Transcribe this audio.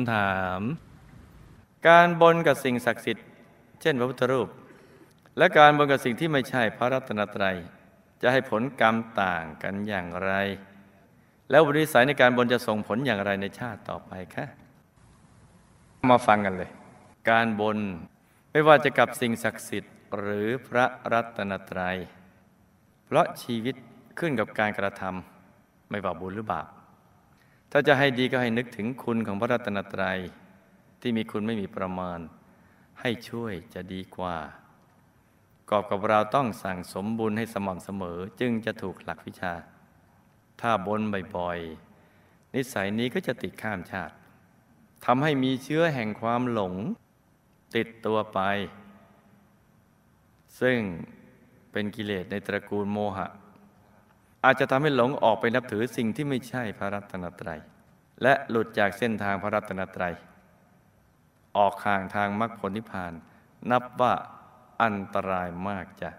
ำถาม การบนกับสิ่งศักดิ์สิทธิ์ เช่นพระพุทธรูป และการบนกับสิ่งที่ไม่ใช่พระรัตนตรัย จะให้ผลกรรมต่างกันอย่างไร แล้วบริสัยในการบนจะส่งผลอย่างไรในชาติต่อไปคะมาฟังกันเลย การบนไม่ว่าจะกับสิ่งศักดิ์สิทธิ์หรือพระรัตนตรัย เพราะชีวิตขึ้นกับการกระทำไม่ว่าบุญหรือบาป ถ้าจะให้ดีก็ให้นึกถึงคุณของพระรัตนตรัย ที่มีคุณไม่มีประมาณ ให้ช่วยจะดีกว่า กอบกับเราต้องสั่งสมบุญให้สม่ำเสมอจึงจะถูกหลักวิชา ถ้าบนบ่อยๆ นิสัยนี้ก็จะติดข้ามชาติทำให้มีเชื้อแห่งความหลง ติดตัวไป ซึ่งเป็นกิเลสในตระกูลโมหะ อาจจะทำให้หลงออกไปนับถือสิ่งที่ไม่ใช่พระรัตนตรัย และหลุดจากเส้นทางพระรัตนตรัย ออกห่างทางมรรคผลนิพพาน นับว่าอันตรายมากจ้ะ